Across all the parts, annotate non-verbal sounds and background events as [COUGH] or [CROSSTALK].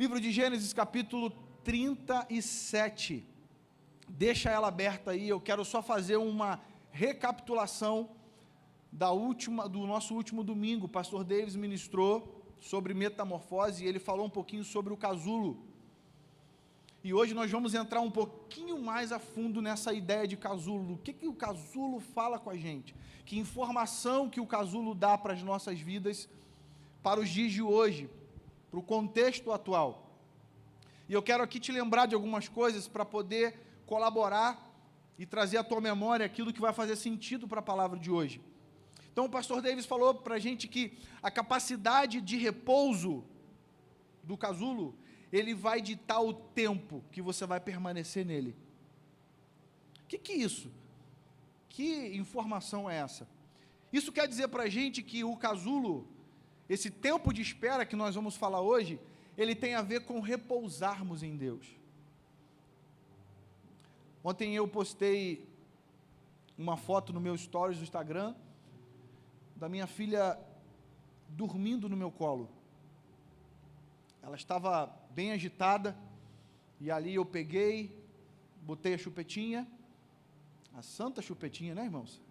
Livro de Gênesis, capítulo 37. Deixa ela aberta aí, eu quero só fazer uma recapitulação da última, do nosso último domingo. O pastor Davis ministrou sobre metamorfose e ele falou um pouquinho sobre o casulo. E hoje nós vamos entrar um pouquinho mais a fundo nessa ideia de casulo. O que, que o casulo fala com a gente? Que informação que o casulo dá para as nossas vidas, para os dias de hoje, para o contexto atual. E eu quero aqui te lembrar de algumas coisas para poder colaborar e trazer à tua memória aquilo que vai fazer sentido para a palavra de hoje. Então o pastor Davis falou para a gente que a capacidade de repouso do casulo ele vai ditar o tempo que você vai permanecer nele. O que, que é isso? Que informação é essa? Isso quer dizer para a gente que o casulo, esse tempo de espera que nós vamos falar hoje, ele tem a ver com repousarmos em Deus. Ontem eu postei uma foto no meu stories do Instagram da minha filha dormindo no meu colo. Ela estava bem agitada, e ali eu peguei, botei a chupetinha, a santa chupetinha, né, irmãos?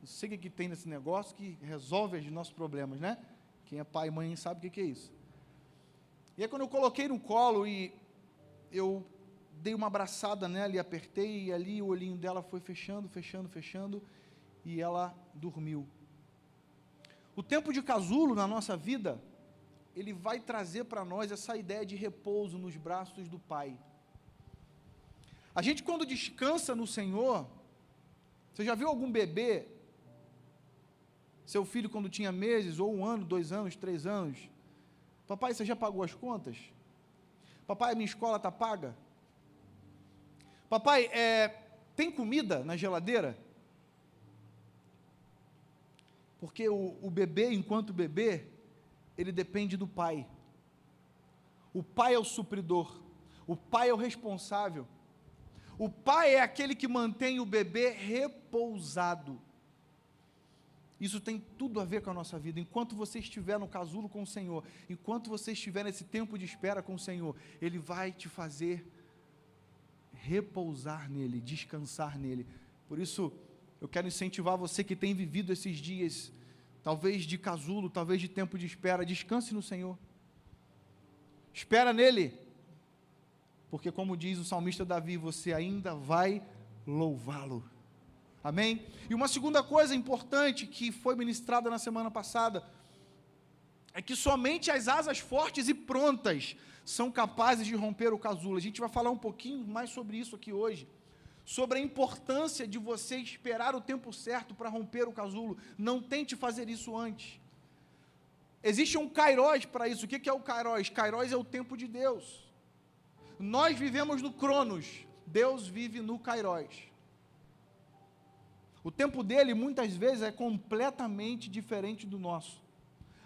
Não sei o que, que tem nesse negócio que resolve os nossos problemas, né? Quem é pai e mãe sabe o que, é isso. E aí, quando eu coloquei no colo e eu dei uma abraçada nela e apertei, e ali o olhinho dela foi fechando, fechando, fechando, e ela dormiu. O tempo de casulo na nossa vida ele vai trazer para nós essa ideia de repouso nos braços do Pai. A gente, quando descansa no Senhor, você já viu algum bebê, seu filho, quando tinha meses, ou um ano, dois anos, três anos? Papai, você já pagou as contas? Papai, minha escola está paga? Papai, é, tem comida na geladeira? Porque o, o bebê, enquanto bebê, ele depende do pai. O pai é o supridor, o pai é o responsável. O pai é aquele que mantém o bebê repousado. Isso tem tudo a ver com a nossa vida. Enquanto você estiver no casulo com o Senhor, enquanto você estiver nesse tempo de espera com o Senhor, Ele vai te fazer repousar nele, descansar nele. Por isso, eu quero incentivar você que tem vivido esses dias talvez de casulo, talvez de tempo de espera, descanse no Senhor. Espera nele, porque, como diz o salmista Davi, você ainda vai louvá-lo. Amém? E uma segunda coisa importante que foi ministrada na semana passada é que somente as asas fortes e prontas são capazes de romper o casulo. A gente vai falar um pouquinho mais sobre isso aqui hoje sobre a importância de você esperar o tempo certo para romper o casulo. Não tente fazer isso antes. Existe um kairos para isso. O que é o kairos? Kairos é o tempo de Deus. Nós vivemos no cronos, Deus vive no kairos. O tempo dele muitas vezes é completamente diferente do nosso.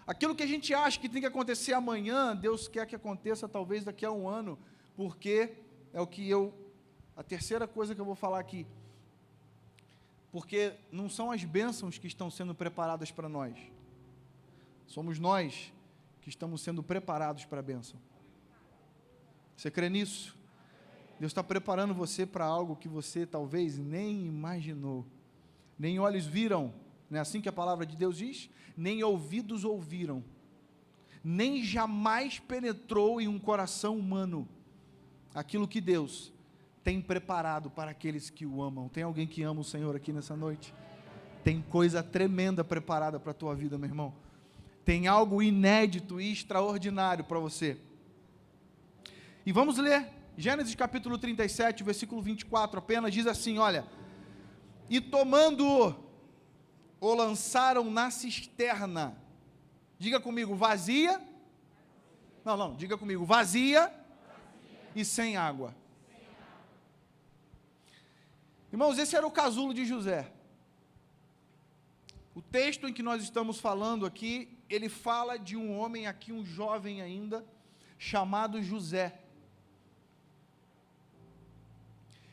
Aquilo que a gente acha que tem que acontecer amanhã, Deus quer que aconteça talvez daqui a um ano, porque é o que eu a terceira coisa que eu vou falar aqui, porque não são as bênçãos que estão sendo preparadas para nós, somos nós que estamos sendo preparados para a bênção. Você crê nisso? Deus está preparando você para algo que você talvez nem imaginou, nem olhos viram, não é assim que a palavra de Deus diz? Nem ouvidos ouviram, nem jamais penetrou em um coração humano aquilo que Deus tem preparado para aqueles que o amam. Tem alguém que ama o Senhor aqui nessa noite? Tem coisa tremenda preparada para a tua vida, meu irmão. Tem algo inédito e extraordinário para você. E vamos ler Gênesis capítulo 37, versículo 24, apenas diz assim: Olha, e tomando-o, o lançaram na cisterna. Diga comigo, vazia. Não, não, diga comigo, vazia, vazia. e sem água. Irmãos, esse era o casulo de José. O texto em que nós estamos falando aqui, ele fala de um homem aqui, um jovem ainda, chamado José.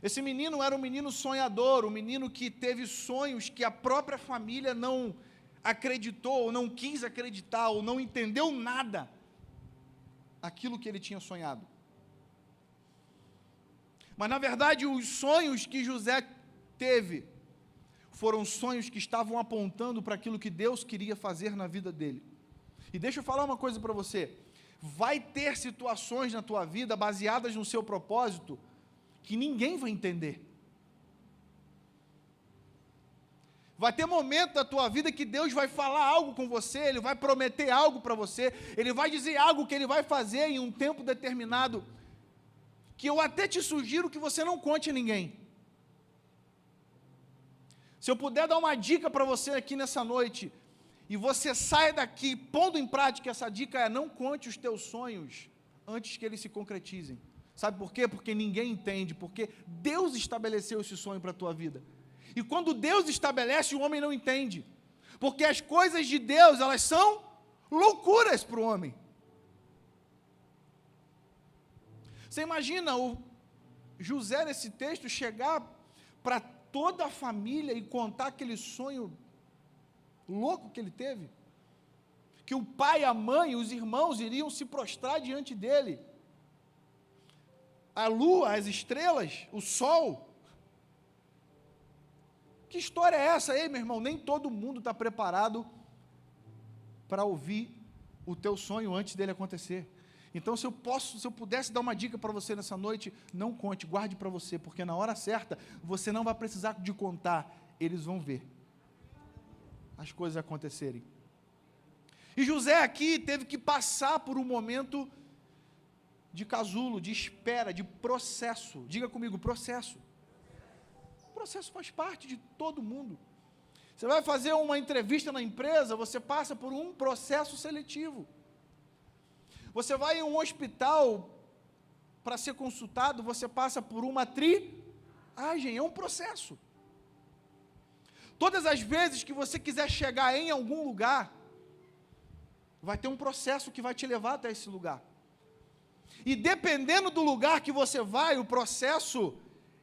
Esse menino era um menino sonhador, um menino que teve sonhos que a própria família não acreditou, ou não quis acreditar, ou não entendeu nada. aquilo que ele tinha sonhado. Mas na verdade, os sonhos que José teve foram sonhos que estavam apontando para aquilo que Deus queria fazer na vida dele. E deixa eu falar uma coisa para você. Vai ter situações na tua vida baseadas no seu propósito que ninguém vai entender. Vai ter momento da tua vida que Deus vai falar algo com você, Ele vai prometer algo para você, Ele vai dizer algo que Ele vai fazer em um tempo determinado, que eu até te sugiro que você não conte a ninguém. Se eu puder dar uma dica para você aqui nessa noite, e você sai daqui pondo em prática essa dica é não conte os teus sonhos antes que eles se concretizem. Sabe por quê? Porque ninguém entende, porque Deus estabeleceu esse sonho para a tua vida. E quando Deus estabelece, o homem não entende. Porque as coisas de Deus, elas são loucuras para o homem. Você imagina o José nesse texto chegar para toda a família e contar aquele sonho louco que ele teve? Que o pai, a mãe, os irmãos iriam se prostrar diante dele. A lua, as estrelas, o sol, que história é essa aí, meu irmão? Nem todo mundo está preparado para ouvir o teu sonho antes dele acontecer. Então, se eu posso, se eu pudesse dar uma dica para você nessa noite, não conte, guarde para você, porque na hora certa você não vai precisar de contar, eles vão ver as coisas acontecerem. E José aqui teve que passar por um momento de casulo, de espera, de processo. Diga comigo, processo processo faz parte de todo mundo. Você vai fazer uma entrevista na empresa, você passa por um processo seletivo. Você vai em um hospital para ser consultado, você passa por uma triagem, é um processo. Todas as vezes que você quiser chegar em algum lugar, vai ter um processo que vai te levar até esse lugar. E dependendo do lugar que você vai, o processo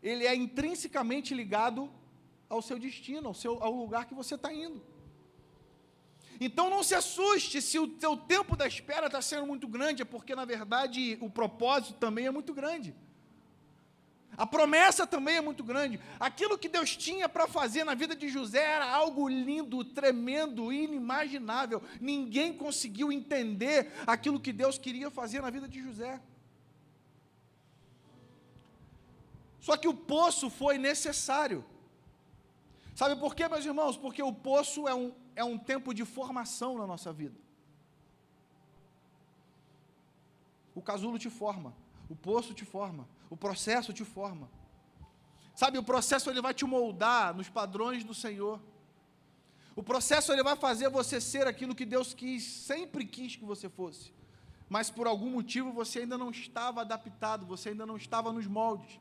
ele é intrinsecamente ligado ao seu destino, ao, seu, ao lugar que você está indo. Então não se assuste se o seu tempo da espera está sendo muito grande, é porque na verdade o propósito também é muito grande. A promessa também é muito grande. Aquilo que Deus tinha para fazer na vida de José era algo lindo, tremendo, inimaginável. Ninguém conseguiu entender aquilo que Deus queria fazer na vida de José. Só que o poço foi necessário. Sabe por quê, meus irmãos? Porque o poço é um, é um tempo de formação na nossa vida. O casulo te forma, o poço te forma, o processo te forma. Sabe, o processo ele vai te moldar nos padrões do Senhor. O processo ele vai fazer você ser aquilo que Deus quis, sempre quis que você fosse. Mas por algum motivo você ainda não estava adaptado, você ainda não estava nos moldes.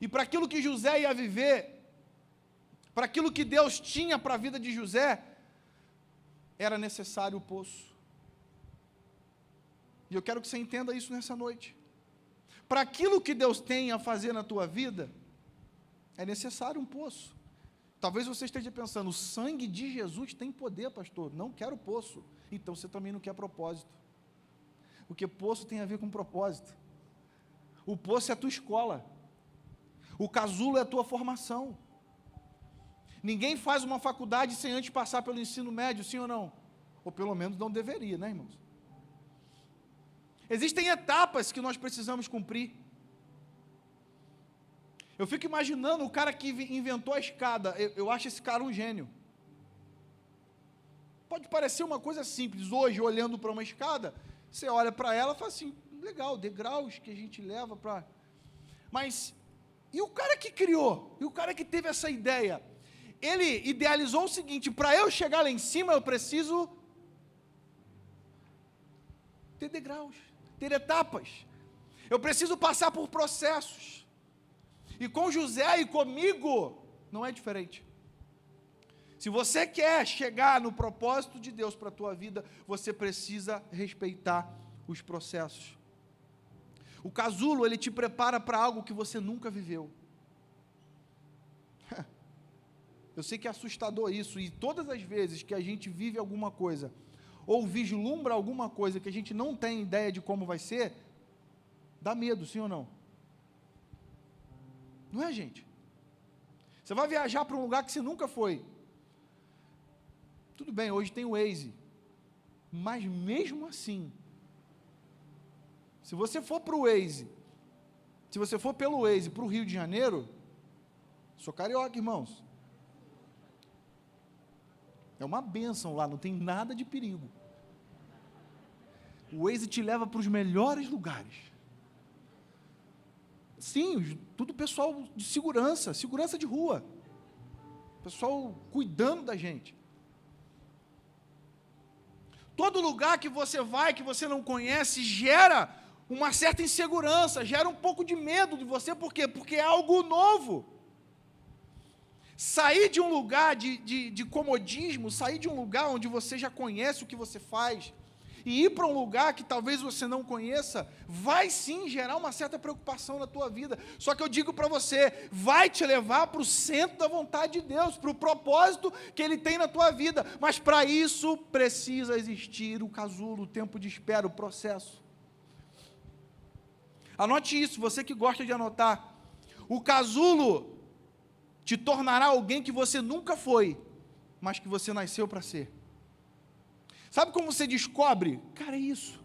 E para aquilo que José ia viver, para aquilo que Deus tinha para a vida de José, era necessário o poço. E eu quero que você entenda isso nessa noite. Para aquilo que Deus tem a fazer na tua vida, é necessário um poço. Talvez você esteja pensando, o sangue de Jesus tem poder, pastor. Não quero poço. Então você também não quer propósito. Porque poço tem a ver com propósito. O poço é a tua escola. O casulo é a tua formação. Ninguém faz uma faculdade sem antes passar pelo ensino médio, sim ou não? Ou pelo menos não deveria, né, irmãos? Existem etapas que nós precisamos cumprir. Eu fico imaginando o cara que inventou a escada. Eu, eu acho esse cara um gênio. Pode parecer uma coisa simples. Hoje, olhando para uma escada, você olha para ela e fala assim: legal, degraus que a gente leva para. Mas e o cara que criou, e o cara que teve essa ideia, ele idealizou o seguinte: para eu chegar lá em cima, eu preciso ter degraus, ter etapas. Eu preciso passar por processos. E com José e comigo, não é diferente. Se você quer chegar no propósito de Deus para a tua vida, você precisa respeitar os processos. O casulo, ele te prepara para algo que você nunca viveu. [LAUGHS] Eu sei que é assustador isso, e todas as vezes que a gente vive alguma coisa, ou vislumbra alguma coisa que a gente não tem ideia de como vai ser, dá medo, sim ou não? Não é, gente? Você vai viajar para um lugar que você nunca foi. Tudo bem, hoje tem o Waze. Mas mesmo assim, se você for para o Waze, se você for pelo Waze para o Rio de Janeiro, sou carioca, irmãos. É uma benção lá, não tem nada de perigo. O Waze te leva para os melhores lugares. Sim, tudo pessoal de segurança, segurança de rua. Pessoal cuidando da gente. Todo lugar que você vai, que você não conhece, gera uma certa insegurança, gera um pouco de medo de você, por quê? Porque é algo novo. Sair de um lugar de, de, de comodismo, sair de um lugar onde você já conhece o que você faz, e ir para um lugar que talvez você não conheça, vai sim gerar uma certa preocupação na tua vida. Só que eu digo para você, vai te levar para o centro da vontade de Deus, para o propósito que Ele tem na tua vida. Mas para isso precisa existir o casulo, o tempo de espera, o processo. Anote isso, você que gosta de anotar. O casulo te tornará alguém que você nunca foi, mas que você nasceu para ser. Sabe como você descobre? Cara, é isso.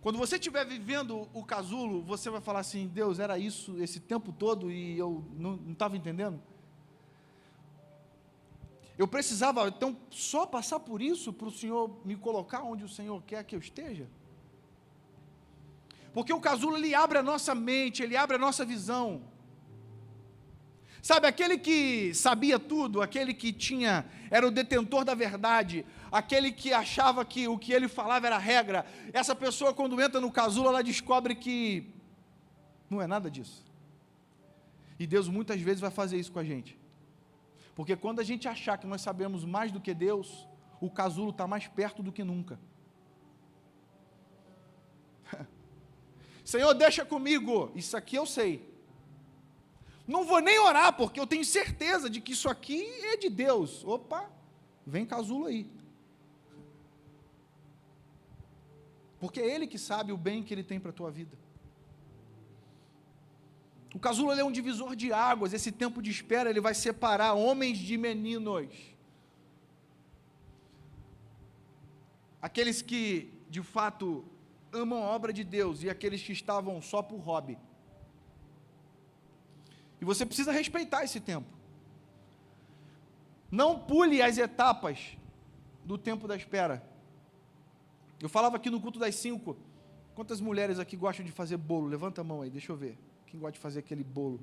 Quando você estiver vivendo o casulo, você vai falar assim: Deus, era isso esse tempo todo e eu não estava entendendo? Eu precisava, então, só passar por isso para o Senhor me colocar onde o Senhor quer que eu esteja? Porque o casulo ele abre a nossa mente, ele abre a nossa visão. Sabe, aquele que sabia tudo, aquele que tinha, era o detentor da verdade, aquele que achava que o que ele falava era regra, essa pessoa, quando entra no casulo, ela descobre que não é nada disso. E Deus muitas vezes vai fazer isso com a gente. Porque quando a gente achar que nós sabemos mais do que Deus, o casulo está mais perto do que nunca. Senhor, deixa comigo, isso aqui eu sei. Não vou nem orar, porque eu tenho certeza de que isso aqui é de Deus. Opa, vem casulo aí. Porque é Ele que sabe o bem que Ele tem para a tua vida. O casulo é um divisor de águas. Esse tempo de espera ele vai separar homens de meninos. Aqueles que de fato amam a obra de Deus e aqueles que estavam só por hobby. E você precisa respeitar esse tempo. Não pule as etapas do tempo da espera. Eu falava aqui no culto das cinco. Quantas mulheres aqui gostam de fazer bolo? Levanta a mão aí, deixa eu ver. Quem gosta de fazer aquele bolo?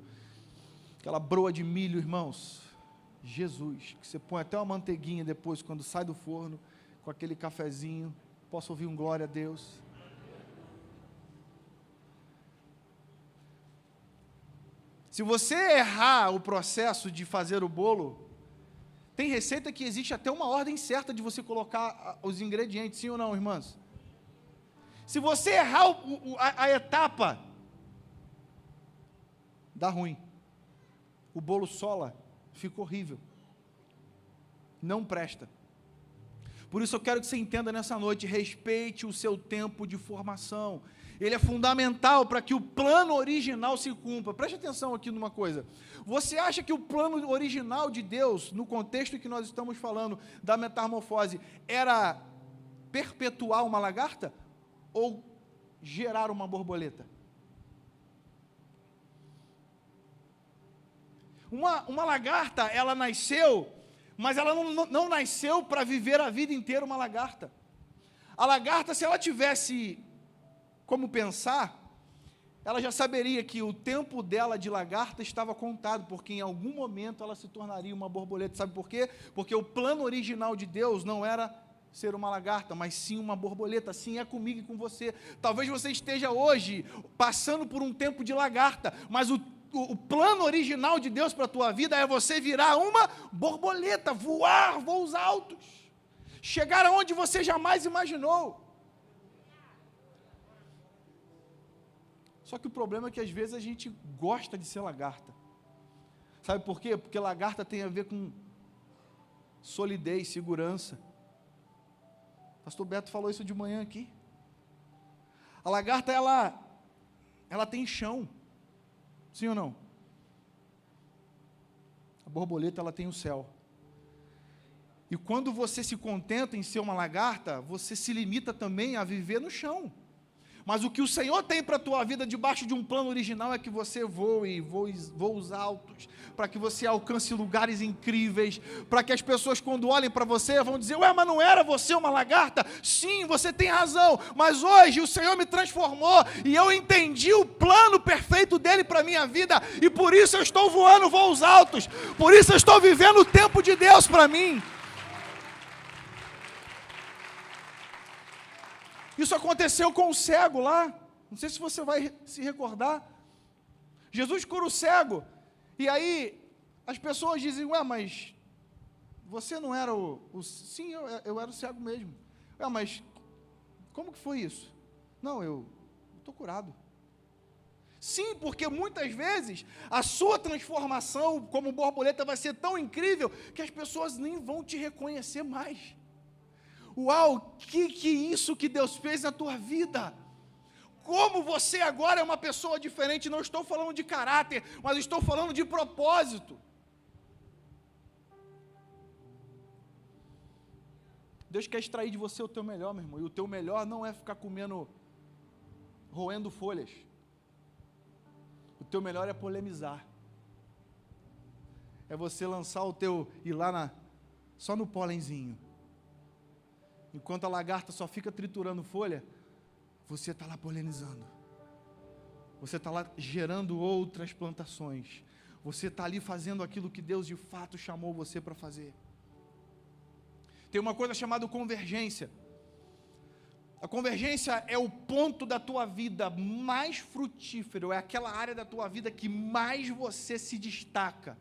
Aquela broa de milho, irmãos. Jesus, que você põe até uma manteiguinha depois, quando sai do forno, com aquele cafezinho. Posso ouvir um glória a Deus? Se você errar o processo de fazer o bolo, tem receita que existe até uma ordem certa de você colocar os ingredientes, sim ou não, irmãs? Se você errar o, a, a etapa, dá ruim. O bolo sola, fica horrível. Não presta. Por isso eu quero que você entenda nessa noite, respeite o seu tempo de formação ele é fundamental para que o plano original se cumpra. Preste atenção aqui numa coisa. Você acha que o plano original de Deus, no contexto que nós estamos falando da metamorfose, era perpetuar uma lagarta ou gerar uma borboleta? Uma, uma lagarta, ela nasceu, mas ela não, não, não nasceu para viver a vida inteira uma lagarta. A lagarta, se ela tivesse como pensar, ela já saberia que o tempo dela de lagarta estava contado, porque em algum momento ela se tornaria uma borboleta. Sabe por quê? Porque o plano original de Deus não era ser uma lagarta, mas sim uma borboleta. Assim é comigo e com você. Talvez você esteja hoje passando por um tempo de lagarta, mas o, o, o plano original de Deus para a tua vida é você virar uma borboleta, voar voos altos, chegar aonde você jamais imaginou. Só que o problema é que às vezes a gente gosta de ser lagarta. Sabe por quê? Porque lagarta tem a ver com solidez, segurança. Pastor Beto falou isso de manhã aqui. A lagarta, ela, ela tem chão. Sim ou não? A borboleta, ela tem o céu. E quando você se contenta em ser uma lagarta, você se limita também a viver no chão. Mas o que o Senhor tem para a tua vida debaixo de um plano original é que você voe voos, voos altos, para que você alcance lugares incríveis, para que as pessoas quando olhem para você vão dizer: "Ué, mas não era você uma lagarta?" Sim, você tem razão, mas hoje o Senhor me transformou e eu entendi o plano perfeito dele para minha vida e por isso eu estou voando voos altos. Por isso eu estou vivendo o tempo de Deus para mim. Isso aconteceu com o cego lá. Não sei se você vai se recordar. Jesus cura o cego. E aí as pessoas dizem: Ué, mas você não era o. o... Sim, eu, eu era o cego mesmo. Ué, mas como que foi isso? Não, eu estou curado. Sim, porque muitas vezes a sua transformação como borboleta vai ser tão incrível que as pessoas nem vão te reconhecer mais. Uau, que que isso que Deus fez na tua vida? Como você agora é uma pessoa diferente, não estou falando de caráter, mas estou falando de propósito. Deus quer extrair de você o teu melhor, meu irmão, e o teu melhor não é ficar comendo, roendo folhas. O teu melhor é polemizar. É você lançar o teu, ir lá na, só no pólenzinho. Enquanto a lagarta só fica triturando folha, você está lá polinizando. Você está lá gerando outras plantações. Você está ali fazendo aquilo que Deus de fato chamou você para fazer. Tem uma coisa chamada convergência. A convergência é o ponto da tua vida mais frutífero, é aquela área da tua vida que mais você se destaca.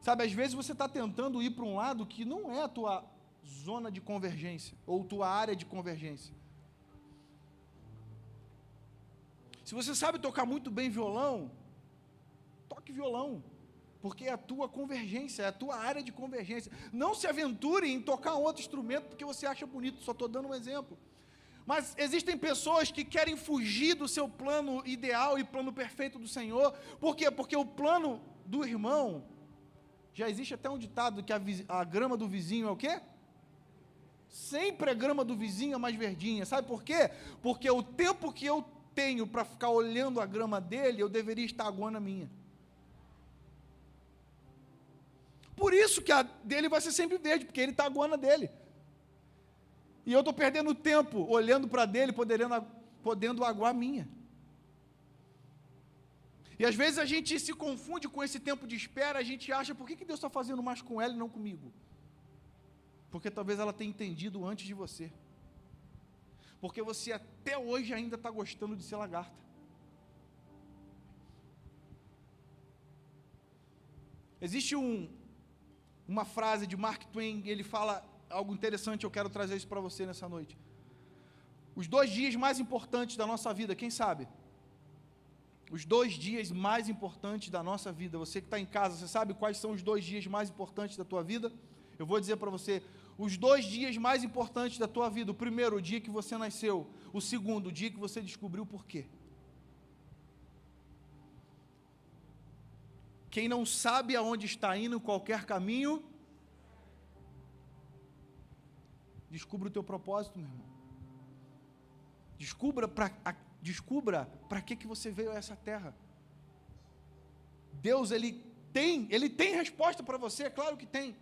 Sabe, às vezes você está tentando ir para um lado que não é a tua zona de convergência ou tua área de convergência. Se você sabe tocar muito bem violão, toque violão, porque é a tua convergência, é a tua área de convergência. Não se aventure em tocar outro instrumento porque você acha bonito, só estou dando um exemplo. Mas existem pessoas que querem fugir do seu plano ideal e plano perfeito do Senhor. Por quê? Porque o plano do irmão, já existe até um ditado que a, a grama do vizinho é o quê? Sempre a grama do vizinho é mais verdinha. Sabe por quê? Porque o tempo que eu tenho para ficar olhando a grama dele, eu deveria estar aguando a minha. Por isso que a dele vai ser sempre verde, porque ele está aguando a dele. E eu estou perdendo tempo olhando para dele, podendo, podendo aguar a minha. E às vezes a gente se confunde com esse tempo de espera, a gente acha, por que, que Deus está fazendo mais com ela e não comigo? Porque talvez ela tenha entendido antes de você. Porque você até hoje ainda está gostando de ser lagarta. Existe um, uma frase de Mark Twain, ele fala algo interessante, eu quero trazer isso para você nessa noite. Os dois dias mais importantes da nossa vida, quem sabe? Os dois dias mais importantes da nossa vida. Você que está em casa, você sabe quais são os dois dias mais importantes da tua vida? Eu vou dizer para você: os dois dias mais importantes da tua vida. O primeiro, o dia que você nasceu. O segundo, o dia que você descobriu por quê. Quem não sabe aonde está indo qualquer caminho, descubra o teu propósito, meu irmão. Descubra para descubra para que que você veio a essa terra. Deus ele tem, ele tem resposta para você, é claro que tem.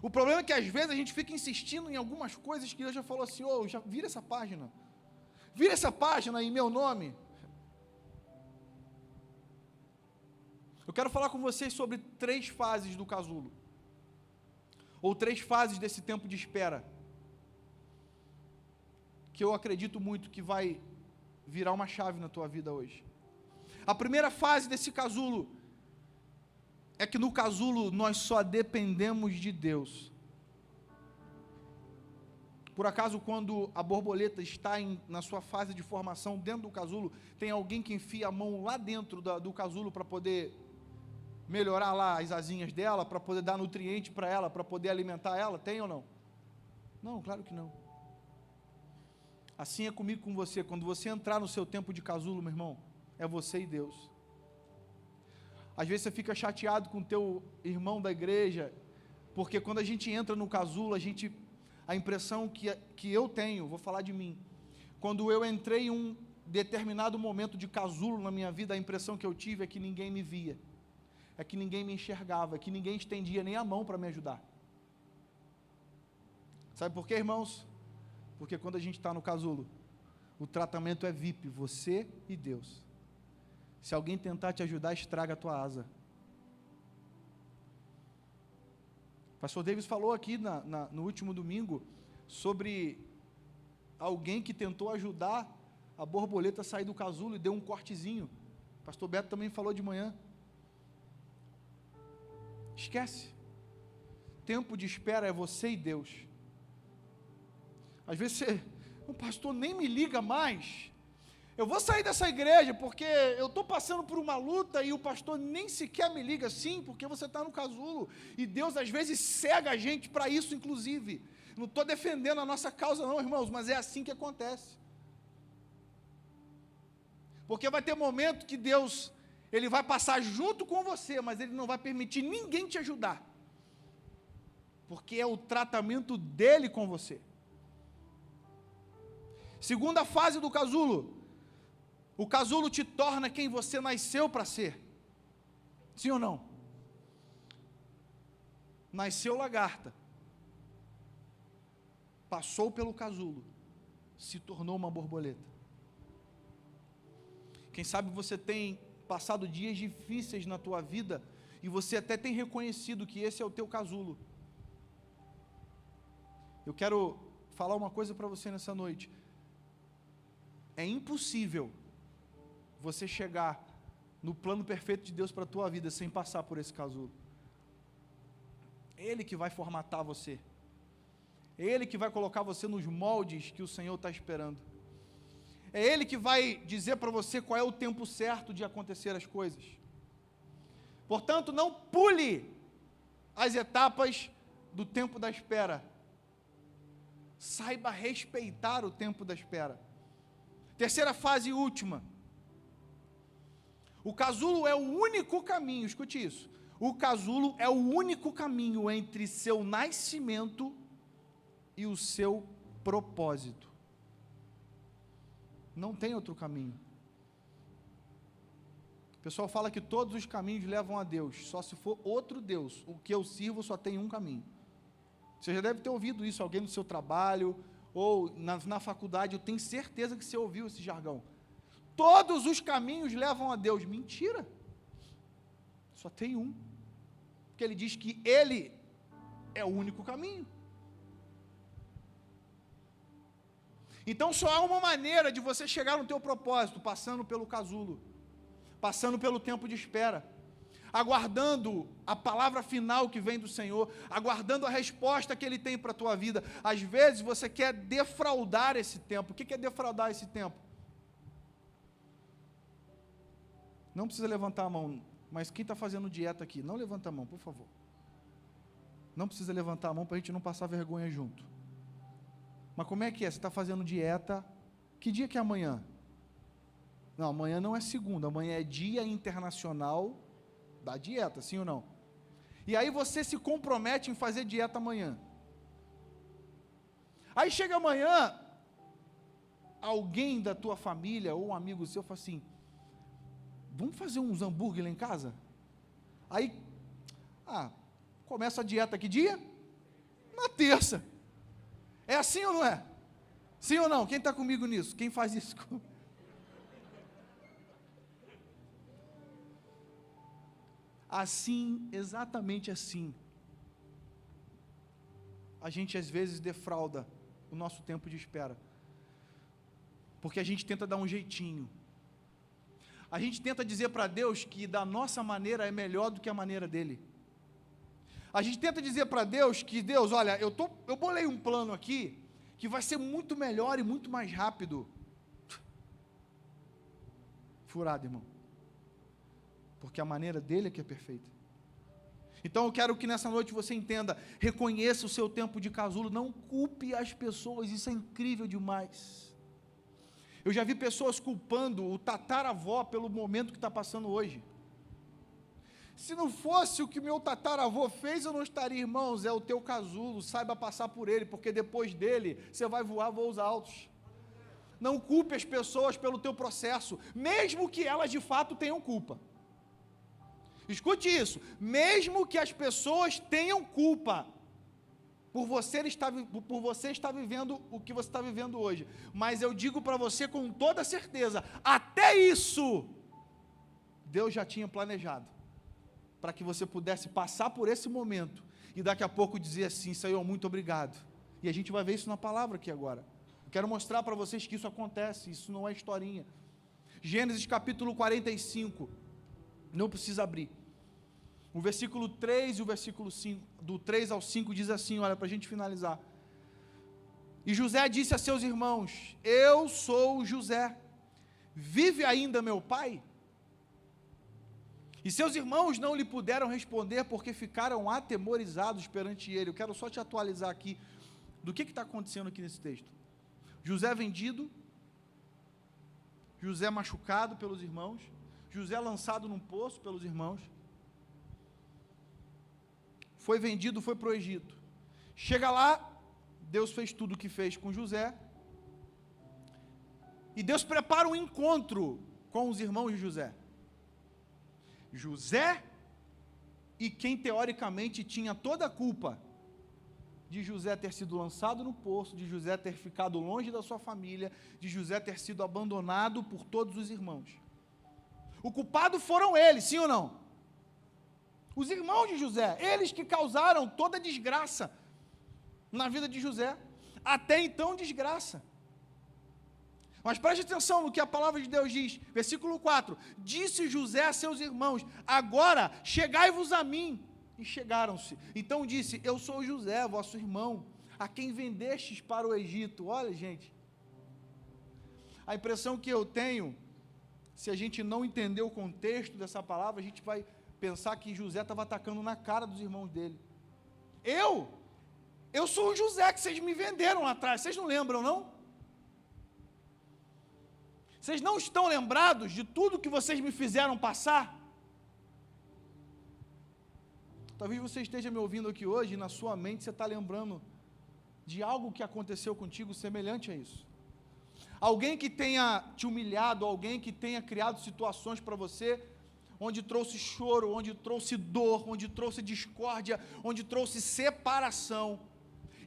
O problema é que às vezes a gente fica insistindo em algumas coisas que Deus já falou assim: oh, já vira essa página. Vira essa página em meu nome. Eu quero falar com vocês sobre três fases do casulo. Ou três fases desse tempo de espera. Que eu acredito muito que vai virar uma chave na tua vida hoje. A primeira fase desse casulo é que no casulo nós só dependemos de Deus. Por acaso, quando a borboleta está em, na sua fase de formação dentro do casulo, tem alguém que enfia a mão lá dentro da, do casulo para poder melhorar lá as asinhas dela, para poder dar nutriente para ela, para poder alimentar ela? Tem ou não? Não, claro que não. Assim é comigo com você. Quando você entrar no seu tempo de casulo, meu irmão, é você e Deus. Às vezes você fica chateado com o teu irmão da igreja, porque quando a gente entra no casulo, a gente a impressão que, que eu tenho, vou falar de mim. Quando eu entrei em um determinado momento de casulo na minha vida, a impressão que eu tive é que ninguém me via, é que ninguém me enxergava, é que ninguém estendia nem a mão para me ajudar. Sabe por quê, irmãos? Porque quando a gente está no casulo, o tratamento é VIP, você e Deus. Se alguém tentar te ajudar, estraga a tua asa. O pastor Davis falou aqui na, na, no último domingo sobre alguém que tentou ajudar a borboleta a sair do casulo e deu um cortezinho. O pastor Beto também falou de manhã. Esquece. Tempo de espera é você e Deus. Às vezes você, o pastor nem me liga mais. Eu vou sair dessa igreja porque eu estou passando por uma luta e o pastor nem sequer me liga assim, porque você está no casulo. E Deus às vezes cega a gente para isso, inclusive. Não estou defendendo a nossa causa, não, irmãos, mas é assim que acontece. Porque vai ter momento que Deus, Ele vai passar junto com você, mas Ele não vai permitir ninguém te ajudar. Porque é o tratamento dele com você. Segunda fase do casulo. O casulo te torna quem você nasceu para ser. Sim ou não? Nasceu lagarta. Passou pelo casulo. Se tornou uma borboleta. Quem sabe você tem passado dias difíceis na tua vida e você até tem reconhecido que esse é o teu casulo. Eu quero falar uma coisa para você nessa noite é impossível você chegar no plano perfeito de Deus para a tua vida sem passar por esse casulo. Ele que vai formatar você. Ele que vai colocar você nos moldes que o Senhor está esperando. É Ele que vai dizer para você qual é o tempo certo de acontecer as coisas. Portanto, não pule as etapas do tempo da espera. Saiba respeitar o tempo da espera. Terceira fase e última. O casulo é o único caminho, escute isso. O casulo é o único caminho entre seu nascimento e o seu propósito. Não tem outro caminho. O pessoal fala que todos os caminhos levam a Deus, só se for outro Deus. O que eu sirvo só tem um caminho. Você já deve ter ouvido isso, alguém no seu trabalho, ou na, na faculdade, eu tenho certeza que você ouviu esse jargão. Todos os caminhos levam a Deus. Mentira. Só tem um. Porque ele diz que ele é o único caminho. Então só há uma maneira de você chegar no teu propósito, passando pelo casulo, passando pelo tempo de espera aguardando a palavra final que vem do Senhor, aguardando a resposta que Ele tem para a tua vida. Às vezes você quer defraudar esse tempo. O que é defraudar esse tempo? Não precisa levantar a mão, mas quem está fazendo dieta aqui, não levanta a mão, por favor. Não precisa levantar a mão para a gente não passar vergonha junto. Mas como é que é? Você está fazendo dieta? Que dia que é amanhã? Não, amanhã não é segunda, amanhã é Dia Internacional da dieta, sim ou não? E aí você se compromete em fazer dieta amanhã. Aí chega amanhã, alguém da tua família ou um amigo seu fala assim: vamos fazer uns hambúrguer lá em casa? Aí, ah, começa a dieta que dia? Na terça. É assim ou não é? Sim ou não? Quem está comigo nisso? Quem faz isso? [LAUGHS] Assim, exatamente assim, a gente às vezes defrauda o nosso tempo de espera. Porque a gente tenta dar um jeitinho. A gente tenta dizer para Deus que da nossa maneira é melhor do que a maneira dele. A gente tenta dizer para Deus que Deus, olha, eu tô, eu bolei um plano aqui que vai ser muito melhor e muito mais rápido. Furado, irmão porque a maneira dele é que é perfeita. Então eu quero que nessa noite você entenda, reconheça o seu tempo de casulo, não culpe as pessoas, isso é incrível demais. Eu já vi pessoas culpando o tataravó pelo momento que está passando hoje. Se não fosse o que meu tataravô fez, eu não estaria, irmãos. É o teu casulo, saiba passar por ele, porque depois dele você vai voar voos altos. Não culpe as pessoas pelo teu processo, mesmo que elas de fato tenham culpa. Escute isso, mesmo que as pessoas tenham culpa por você estar, por você estar vivendo o que você está vivendo hoje, mas eu digo para você com toda certeza, até isso Deus já tinha planejado para que você pudesse passar por esse momento e daqui a pouco dizer assim: Senhor, muito obrigado. E a gente vai ver isso na palavra aqui agora. Quero mostrar para vocês que isso acontece, isso não é historinha. Gênesis capítulo 45. Não precisa abrir. O versículo 3 e o versículo 5, do 3 ao 5 diz assim: olha, para a gente finalizar. E José disse a seus irmãos: Eu sou José. Vive ainda meu pai? E seus irmãos não lhe puderam responder porque ficaram atemorizados perante ele. Eu quero só te atualizar aqui do que está acontecendo aqui nesse texto. José vendido, José machucado pelos irmãos, José lançado num poço pelos irmãos, foi vendido, foi para o Egito. Chega lá, Deus fez tudo o que fez com José, e Deus prepara um encontro com os irmãos de José. José e quem teoricamente tinha toda a culpa de José ter sido lançado no poço, de José ter ficado longe da sua família, de José ter sido abandonado por todos os irmãos. O culpado foram eles, sim ou não? Os irmãos de José, eles que causaram toda a desgraça na vida de José. Até então, desgraça. Mas preste atenção no que a palavra de Deus diz, versículo 4: Disse José a seus irmãos: Agora chegai-vos a mim. E chegaram-se. Então disse: Eu sou José, vosso irmão, a quem vendestes para o Egito. Olha, gente. A impressão que eu tenho, se a gente não entender o contexto dessa palavra, a gente vai pensar que José estava atacando na cara dos irmãos dele. Eu? Eu sou o José que vocês me venderam lá atrás. Vocês não lembram, não? Vocês não estão lembrados de tudo que vocês me fizeram passar? Talvez você esteja me ouvindo aqui hoje e na sua mente você está lembrando de algo que aconteceu contigo semelhante a isso. Alguém que tenha te humilhado, alguém que tenha criado situações para você, onde trouxe choro, onde trouxe dor, onde trouxe discórdia, onde trouxe separação.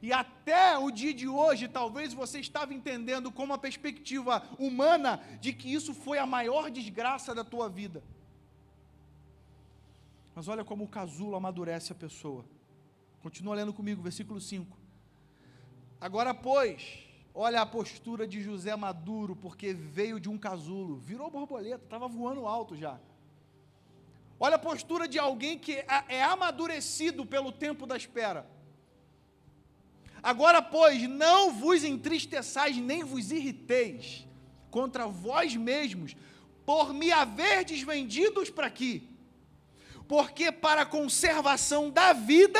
E até o dia de hoje, talvez você estava entendendo com uma perspectiva humana de que isso foi a maior desgraça da tua vida. Mas olha como o casulo amadurece a pessoa. Continua lendo comigo, versículo 5. Agora, pois, olha a postura de José maduro, porque veio de um casulo, virou borboleta, estava voando alto já. Olha a postura de alguém que é, é amadurecido pelo tempo da espera. Agora, pois, não vos entristeçais nem vos irriteis contra vós mesmos, por me haverdes vendidos para aqui. Porque para a conservação da vida,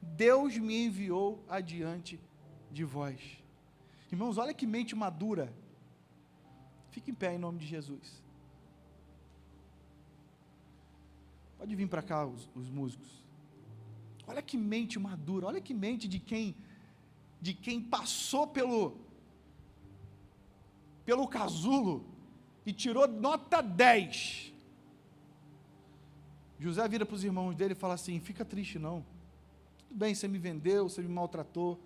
Deus me enviou adiante de vós. Irmãos, olha que mente madura. Fique em pé em nome de Jesus. Pode vir para cá os, os músicos. Olha que mente madura, olha que mente de quem de quem passou pelo pelo casulo e tirou nota 10. José vira para os irmãos dele e fala assim: "Fica triste não. Tudo bem, você me vendeu, você me maltratou.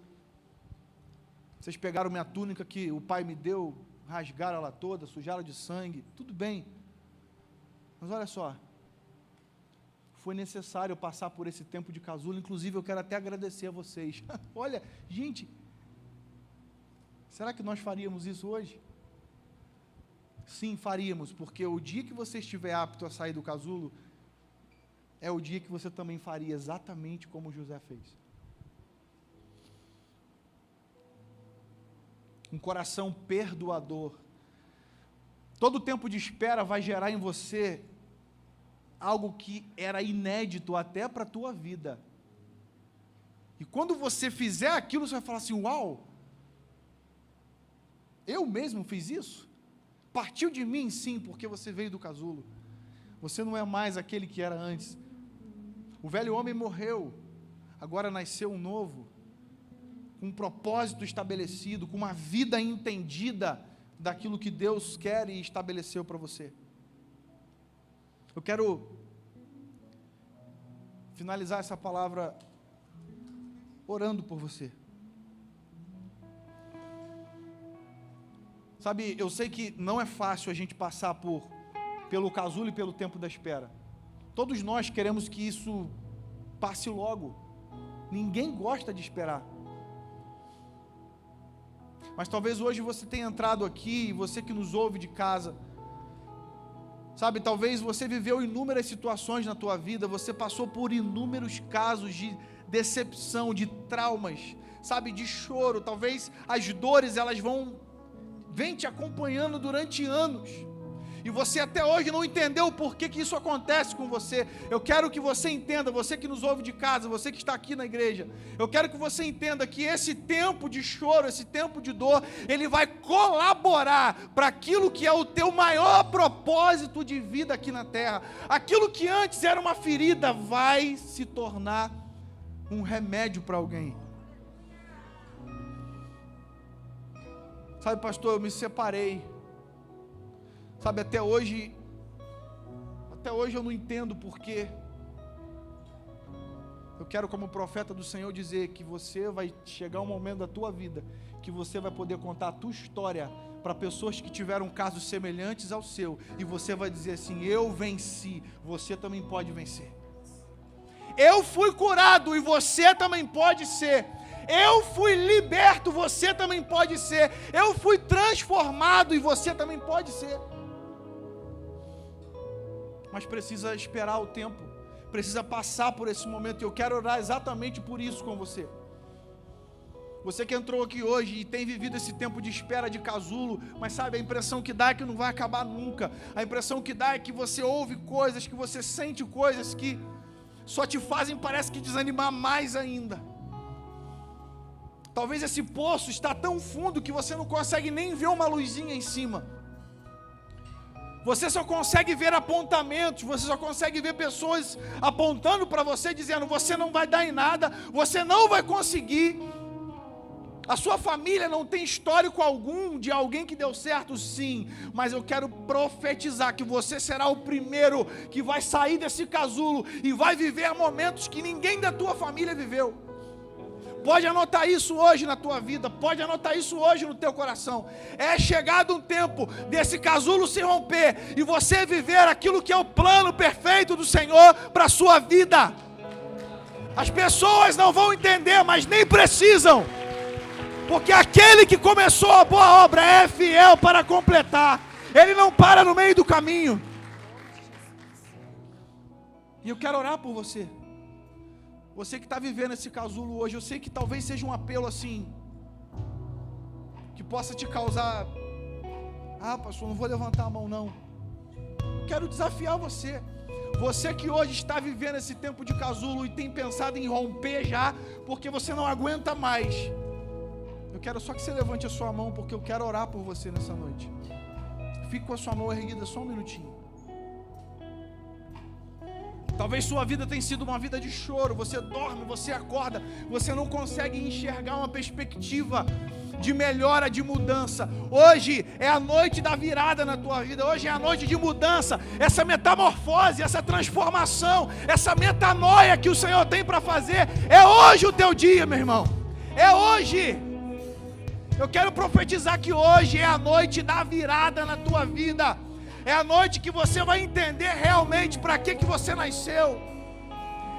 Vocês pegaram minha túnica que o pai me deu, rasgaram ela toda, sujaram de sangue. Tudo bem. Mas olha só, foi necessário passar por esse tempo de casulo. Inclusive, eu quero até agradecer a vocês. [LAUGHS] Olha, gente, será que nós faríamos isso hoje? Sim, faríamos, porque o dia que você estiver apto a sair do casulo, é o dia que você também faria exatamente como José fez. Um coração perdoador. Todo tempo de espera vai gerar em você algo que era inédito até para a tua vida. E quando você fizer aquilo, você vai falar assim: Uau, eu mesmo fiz isso? Partiu de mim, sim, porque você veio do casulo. Você não é mais aquele que era antes. O velho homem morreu, agora nasceu um novo, com um propósito estabelecido, com uma vida entendida daquilo que Deus quer e estabeleceu para você. Eu quero finalizar essa palavra orando por você. Sabe, eu sei que não é fácil a gente passar por pelo casulo e pelo tempo da espera. Todos nós queremos que isso passe logo. Ninguém gosta de esperar. Mas talvez hoje você tenha entrado aqui, você que nos ouve de casa, sabe, talvez você viveu inúmeras situações na tua vida, você passou por inúmeros casos de decepção, de traumas, sabe, de choro, talvez as dores elas vão vem te acompanhando durante anos e você até hoje não entendeu o porquê que isso acontece com você. Eu quero que você entenda, você que nos ouve de casa, você que está aqui na igreja, eu quero que você entenda que esse tempo de choro, esse tempo de dor, ele vai colaborar para aquilo que é o teu maior propósito de vida aqui na terra. Aquilo que antes era uma ferida vai se tornar um remédio para alguém. Sabe, pastor, eu me separei Sabe, até hoje, até hoje eu não entendo porquê. Eu quero, como profeta do Senhor, dizer que você vai chegar um momento da tua vida que você vai poder contar a tua história para pessoas que tiveram casos semelhantes ao seu, e você vai dizer assim: Eu venci, você também pode vencer. Eu fui curado e você também pode ser. Eu fui liberto, você também pode ser. Eu fui transformado e você também pode ser mas precisa esperar o tempo, precisa passar por esse momento. E eu quero orar exatamente por isso com você. Você que entrou aqui hoje e tem vivido esse tempo de espera de casulo, mas sabe, a impressão que dá é que não vai acabar nunca. A impressão que dá é que você ouve coisas, que você sente coisas que só te fazem, parece que desanimar mais ainda. Talvez esse poço está tão fundo que você não consegue nem ver uma luzinha em cima. Você só consegue ver apontamentos, você só consegue ver pessoas apontando para você, dizendo: você não vai dar em nada, você não vai conseguir. A sua família não tem histórico algum de alguém que deu certo, sim, mas eu quero profetizar que você será o primeiro que vai sair desse casulo e vai viver momentos que ninguém da tua família viveu. Pode anotar isso hoje na tua vida, pode anotar isso hoje no teu coração. É chegado um tempo desse casulo se romper e você viver aquilo que é o plano perfeito do Senhor para a sua vida. As pessoas não vão entender, mas nem precisam. Porque aquele que começou a boa obra é fiel para completar. Ele não para no meio do caminho. E eu quero orar por você. Você que está vivendo esse casulo hoje, eu sei que talvez seja um apelo assim, que possa te causar. Ah, pastor, não vou levantar a mão, não. Quero desafiar você. Você que hoje está vivendo esse tempo de casulo e tem pensado em romper já, porque você não aguenta mais. Eu quero só que você levante a sua mão, porque eu quero orar por você nessa noite. Fique com a sua mão erguida só um minutinho. Talvez sua vida tenha sido uma vida de choro. Você dorme, você acorda, você não consegue enxergar uma perspectiva de melhora, de mudança. Hoje é a noite da virada na tua vida. Hoje é a noite de mudança. Essa metamorfose, essa transformação, essa metanoia que o Senhor tem para fazer. É hoje o teu dia, meu irmão. É hoje. Eu quero profetizar que hoje é a noite da virada na tua vida. É a noite que você vai entender realmente para que, que você nasceu.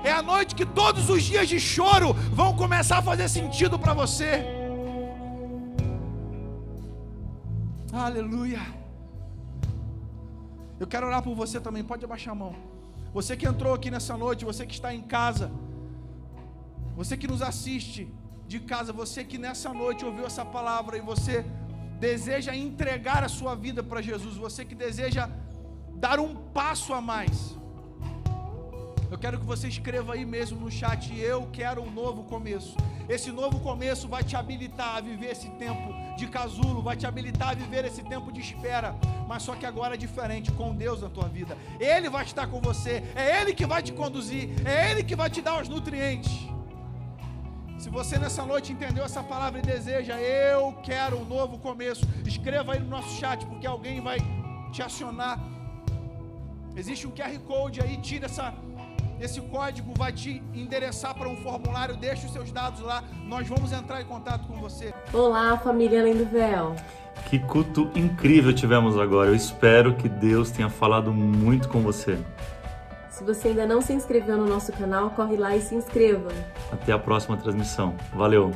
É a noite que todos os dias de choro vão começar a fazer sentido para você. Aleluia. Eu quero orar por você também, pode abaixar a mão. Você que entrou aqui nessa noite, você que está em casa, você que nos assiste de casa, você que nessa noite ouviu essa palavra e você deseja entregar a sua vida para Jesus, você que deseja dar um passo a mais, Eu quero que você escreva aí mesmo no chat: Eu quero um novo começo. Esse novo começo vai te habilitar a viver esse tempo de casulo, vai te habilitar a viver esse tempo de espera. Mas só que agora é diferente, com Deus na tua vida. Ele vai estar com você, é Ele que vai te conduzir, é Ele que vai te dar os nutrientes. Se você nessa noite entendeu essa palavra e deseja, eu quero um novo começo, escreva aí no nosso chat, porque alguém vai te acionar. Existe um QR Code aí, tira essa, esse código, vai te endereçar para um formulário, deixa os seus dados lá, nós vamos entrar em contato com você. Olá, família Além do Véu. Que culto incrível tivemos agora. Eu espero que Deus tenha falado muito com você. Se você ainda não se inscreveu no nosso canal, corre lá e se inscreva. Até a próxima transmissão. Valeu!